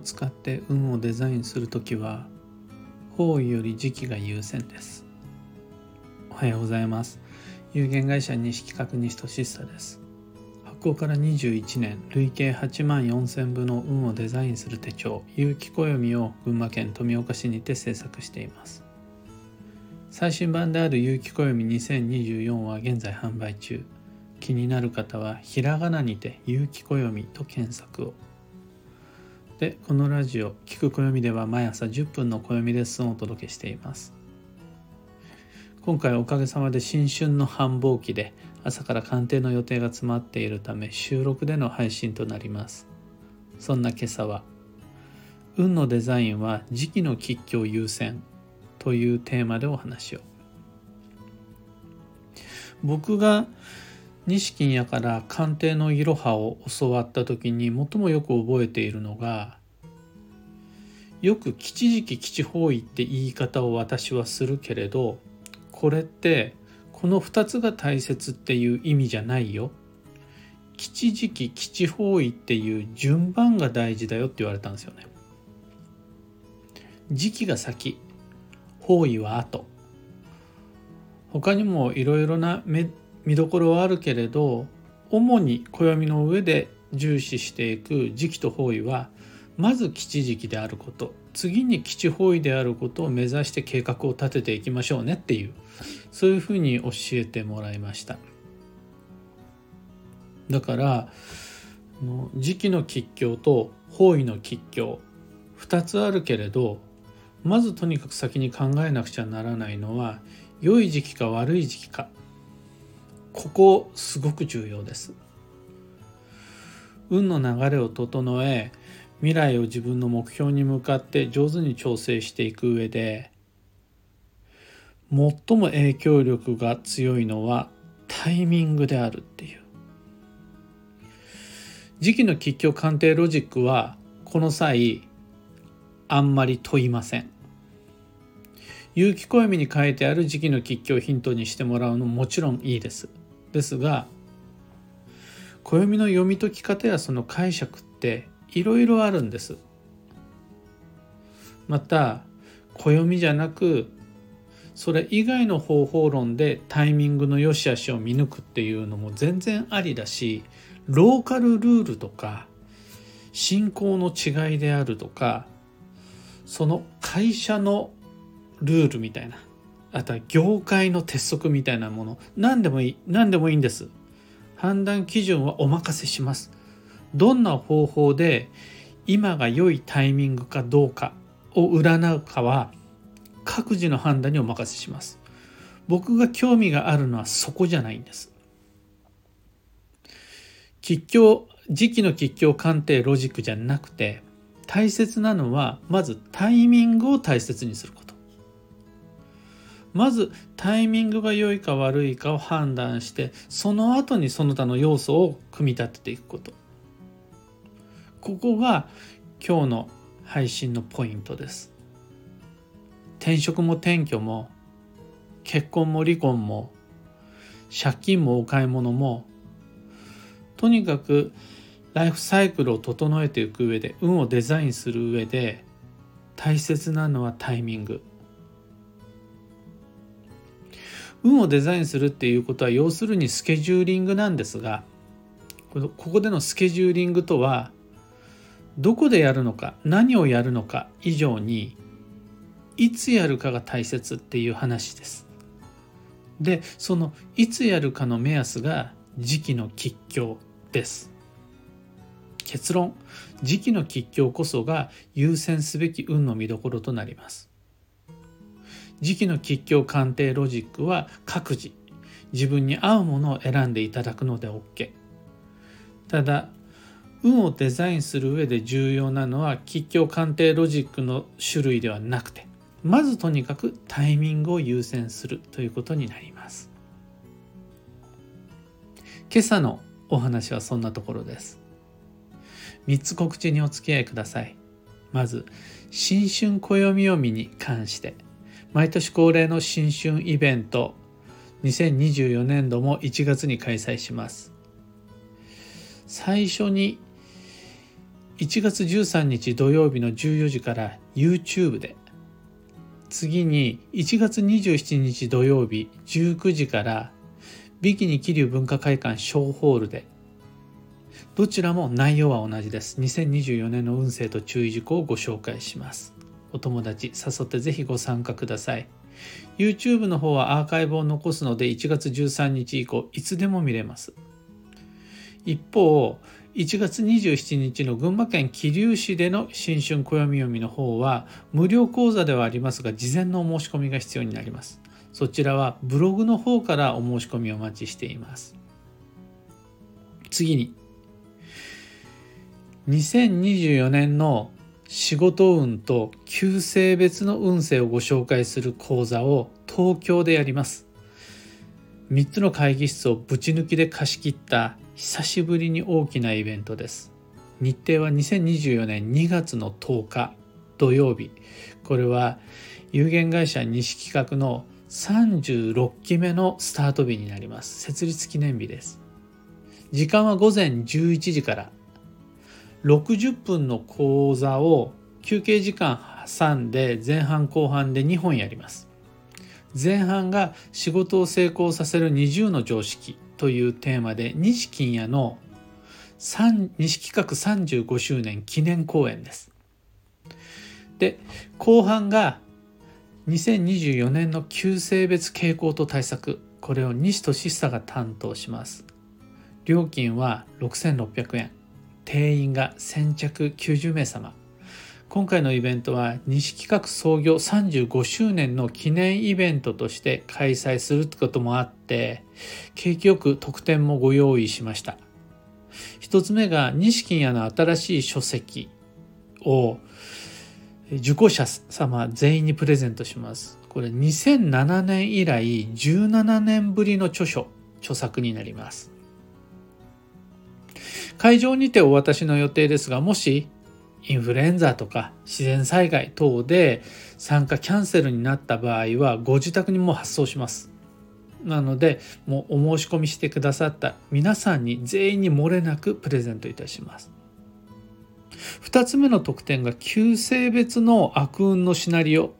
を使って運をデザインするときは方位より時期が優先です。おはようございます。有限会社西企画西俊久です。発行から21年累計8万4000部の運をデザインする手帳有機暦を群馬県富岡市にて制作しています。最新版である有機暦2024は現在販売中。気になる方はひらがなにて有機暦と検索を。でこのラジオ「聞く暦」では毎朝10分の暦レッスンをお届けしています。今回おかげさまで新春の繁忙期で朝から鑑定の予定が詰まっているため収録での配信となります。そんな今朝は「運のデザインは時期の吉凶優先」というテーマでお話を。僕が錦やから鑑定のいろはを教わった時に最もよく覚えているのがよく吉時期吉方位って言い方を私はするけれどこれってこの2つが大切っていう意味じゃないよ。吉時期吉方位っていう順番が大事だよって言われたんですよね。時期が先。方位は後。他にもいろいろな見どころはあるけれど主に暦の上で重視していく時期と方位はまず吉時期であること次に吉方位であることを目指して計画を立てていきましょうねっていうそういうふうに教えてもらいました。だから時期の吉凶と方位の吉凶2つあるけれどまずとにかく先に考えなくちゃならないのは良い時期か悪い時期か。ここすごく重要です。運の流れを整え未来を自分の目標に向かって上手に調整していく上で最も影響力が強いのはタイミングであるっていう。時期の吉凶鑑定ロジックはこの際あんまり問いません。有機暦に書いてある時期の吉凶をヒントにしてもらうのももちろんいいです。ですが暦の読み解き方やその解釈っていろいろあるんです。また暦じゃなくそれ以外の方法論でタイミングの良し悪しを見抜くっていうのも全然ありだしローカルルールとか信仰の違いであるとかその会社のルールみたいなあとは業界の鉄則みたいなもの。何でもいい。何でもいいんです。判断基準はお任せします。どんな方法で今が良いタイミングかどうかを占うかは各自の判断にお任せします。僕が興味があるのはそこじゃないんです。吉凶時期の吉凶鑑定ロジックじゃなくて大切なのはまずタイミングを大切にすること。まずタイミングが良いか悪いかを判断してその後にその他の要素を組み立てていくこと。ここが今日の配信のポイントです。転職も転居も結婚も離婚も借金もお買い物もとにかくライフサイクルを整えていく上で運をデザインする上で大切なのはタイミング。運をデザインするっていうことは要するにスケジューリングなんですがここでのスケジューリングとはどこでやるのか何をやるのか以上にいつやるかが大切っていう話です。でそのいつやるかの目安が時期の吉凶です。結論時期の吉凶こそが優先すべき運の見どころとなります。時期の吉凶鑑定ロジックは各自自分に合うものを選んでいただくので OK ただ運をデザインする上で重要なのは吉凶鑑定ロジックの種類ではなくてまずとにかくタイミングを優先するということになります。今朝のお話はそんなところです。3つ告知にお付き合いください。まず新春暦読みに関して「毎年恒例の新春イベント2024年度も1月に開催します。最初に1月13日土曜日の14時から YouTube で次に1月27日土曜日19時からビキニ桐生文化会館小ホールでどちらも内容は同じです。2024年の運勢と注意事項をご紹介します。お友達誘ってぜひご参加ください。YouTube の方はアーカイブを残すので1月13日以降いつでも見れます。一方1月27日の群馬県桐生市での新春暦読みの方は無料講座ではありますが事前のお申し込みが必要になります。そちらはブログの方からお申し込みをお待ちしています。次に2024年の仕事運と旧性別の運勢をご紹介する講座を東京でやります。3つの会議室をぶち抜きで貸し切った久しぶりに大きなイベントです。日程は2024年2月の10日土曜日。これは有限会社西企画の36期目のスタート日になります。設立記念日です。時間は午前11時から60分の講座を休憩時間挟んで前半後半で2本やります。前半が仕事を成功させる20の常識というテーマで西金谷の西企画35周年記念公演です。で後半が2024年の旧性別傾向と対策。これを西俊久が担当します。料金は6600円。定員が先着90名様。今回のイベントは西企画創業35周年の記念イベントとして開催するってこともあって景気よく特典もご用意しました。一つ目が西金谷の新しい書籍を受講者様全員にプレゼントします。これ2007年以来17年ぶりの著書著作になります。会場にてお渡しの予定ですがもしインフルエンザとか自然災害等で参加キャンセルになった場合はご自宅にも発送します。なのでもうお申し込みしてくださった皆さんに全員に漏れなくプレゼントいたします。2つ目の特典が旧性別の悪運のシナリオ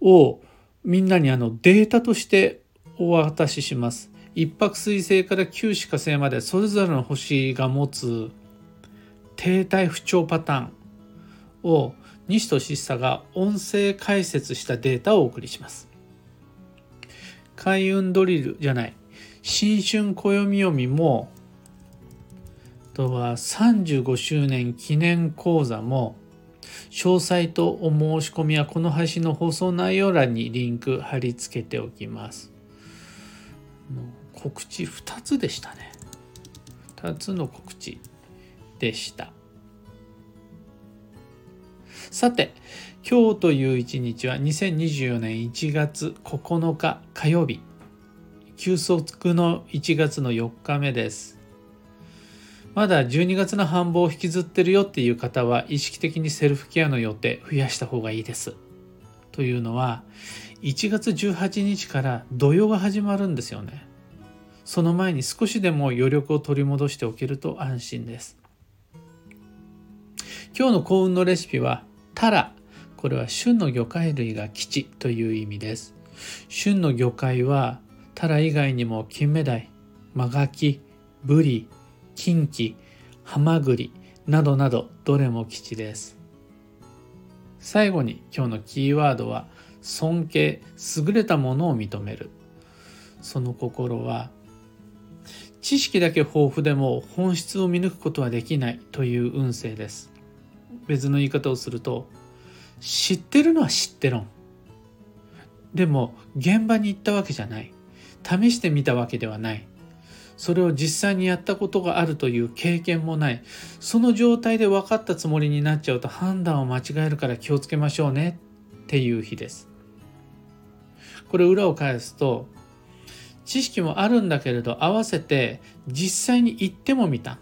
をみんなにあのデータとしてお渡しします。一泊水星から九死火星までそれぞれの星が持つ停滞不調パターンを西としさが音声解説したデータをお送りします。開運ドリルじゃない新春暦読みもあとは35周年記念講座も詳細とお申し込みはこの配信の放送内容欄にリンク貼り付けておきます。告知2つでしたね。2つの告知。でしたさて今日という一日は2024年1月9日火曜日休息の1月の4日目ですまだ12月の繁忙を引きずってるよっていう方は意識的にセルフケアの予定増やした方がいいですというのは1月18日から土曜が始まるんですよねその前に少しでも余力を取り戻しておけると安心です。今日の幸運のレシピはタラ。これは旬の魚介類が吉という意味です。旬の魚介はタラ以外にも金目鯛マガキブリキンキハマグリなどなどどれも吉です。最後に今日のキーワードは尊敬優れたものを認める。その心は知識だけ豊富でも本質を見抜くことはできないという運勢です。別の言い方をすると知ってるのは知ってろんでも現場に行ったわけじゃない。試してみたわけではない。それを実際にやったことがあるという経験もない。その状態で分かったつもりになっちゃうと判断を間違えるから気をつけましょうねっていう日です。これ裏を返すと知識もあるんだけれど合わせて実際に行ってもみた。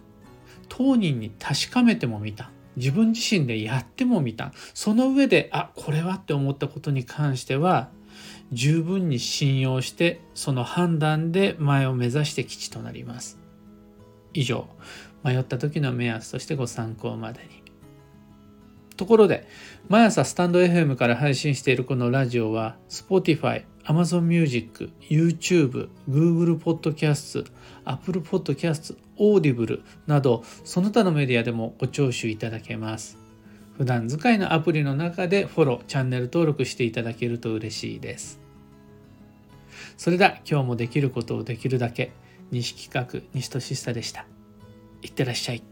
当人に確かめてもみた。自分自身でやってもみた。その上であこれはって思ったことに関しては十分に信用してその判断で前を目指して基地となります。以上迷った時の目安としてご参考までに。ところで毎朝スタンド FM から配信しているこのラジオは Spotify、Amazon Music、YouTube、Google Podcast、Apple Podcast、Audible などその他のメディアでもご聴取いただけます。普段使いのアプリの中でフォロー、チャンネル登録していただけると嬉しいです。それでは今日もできることをできるだけ西企画西俊久でした。いってらっしゃい。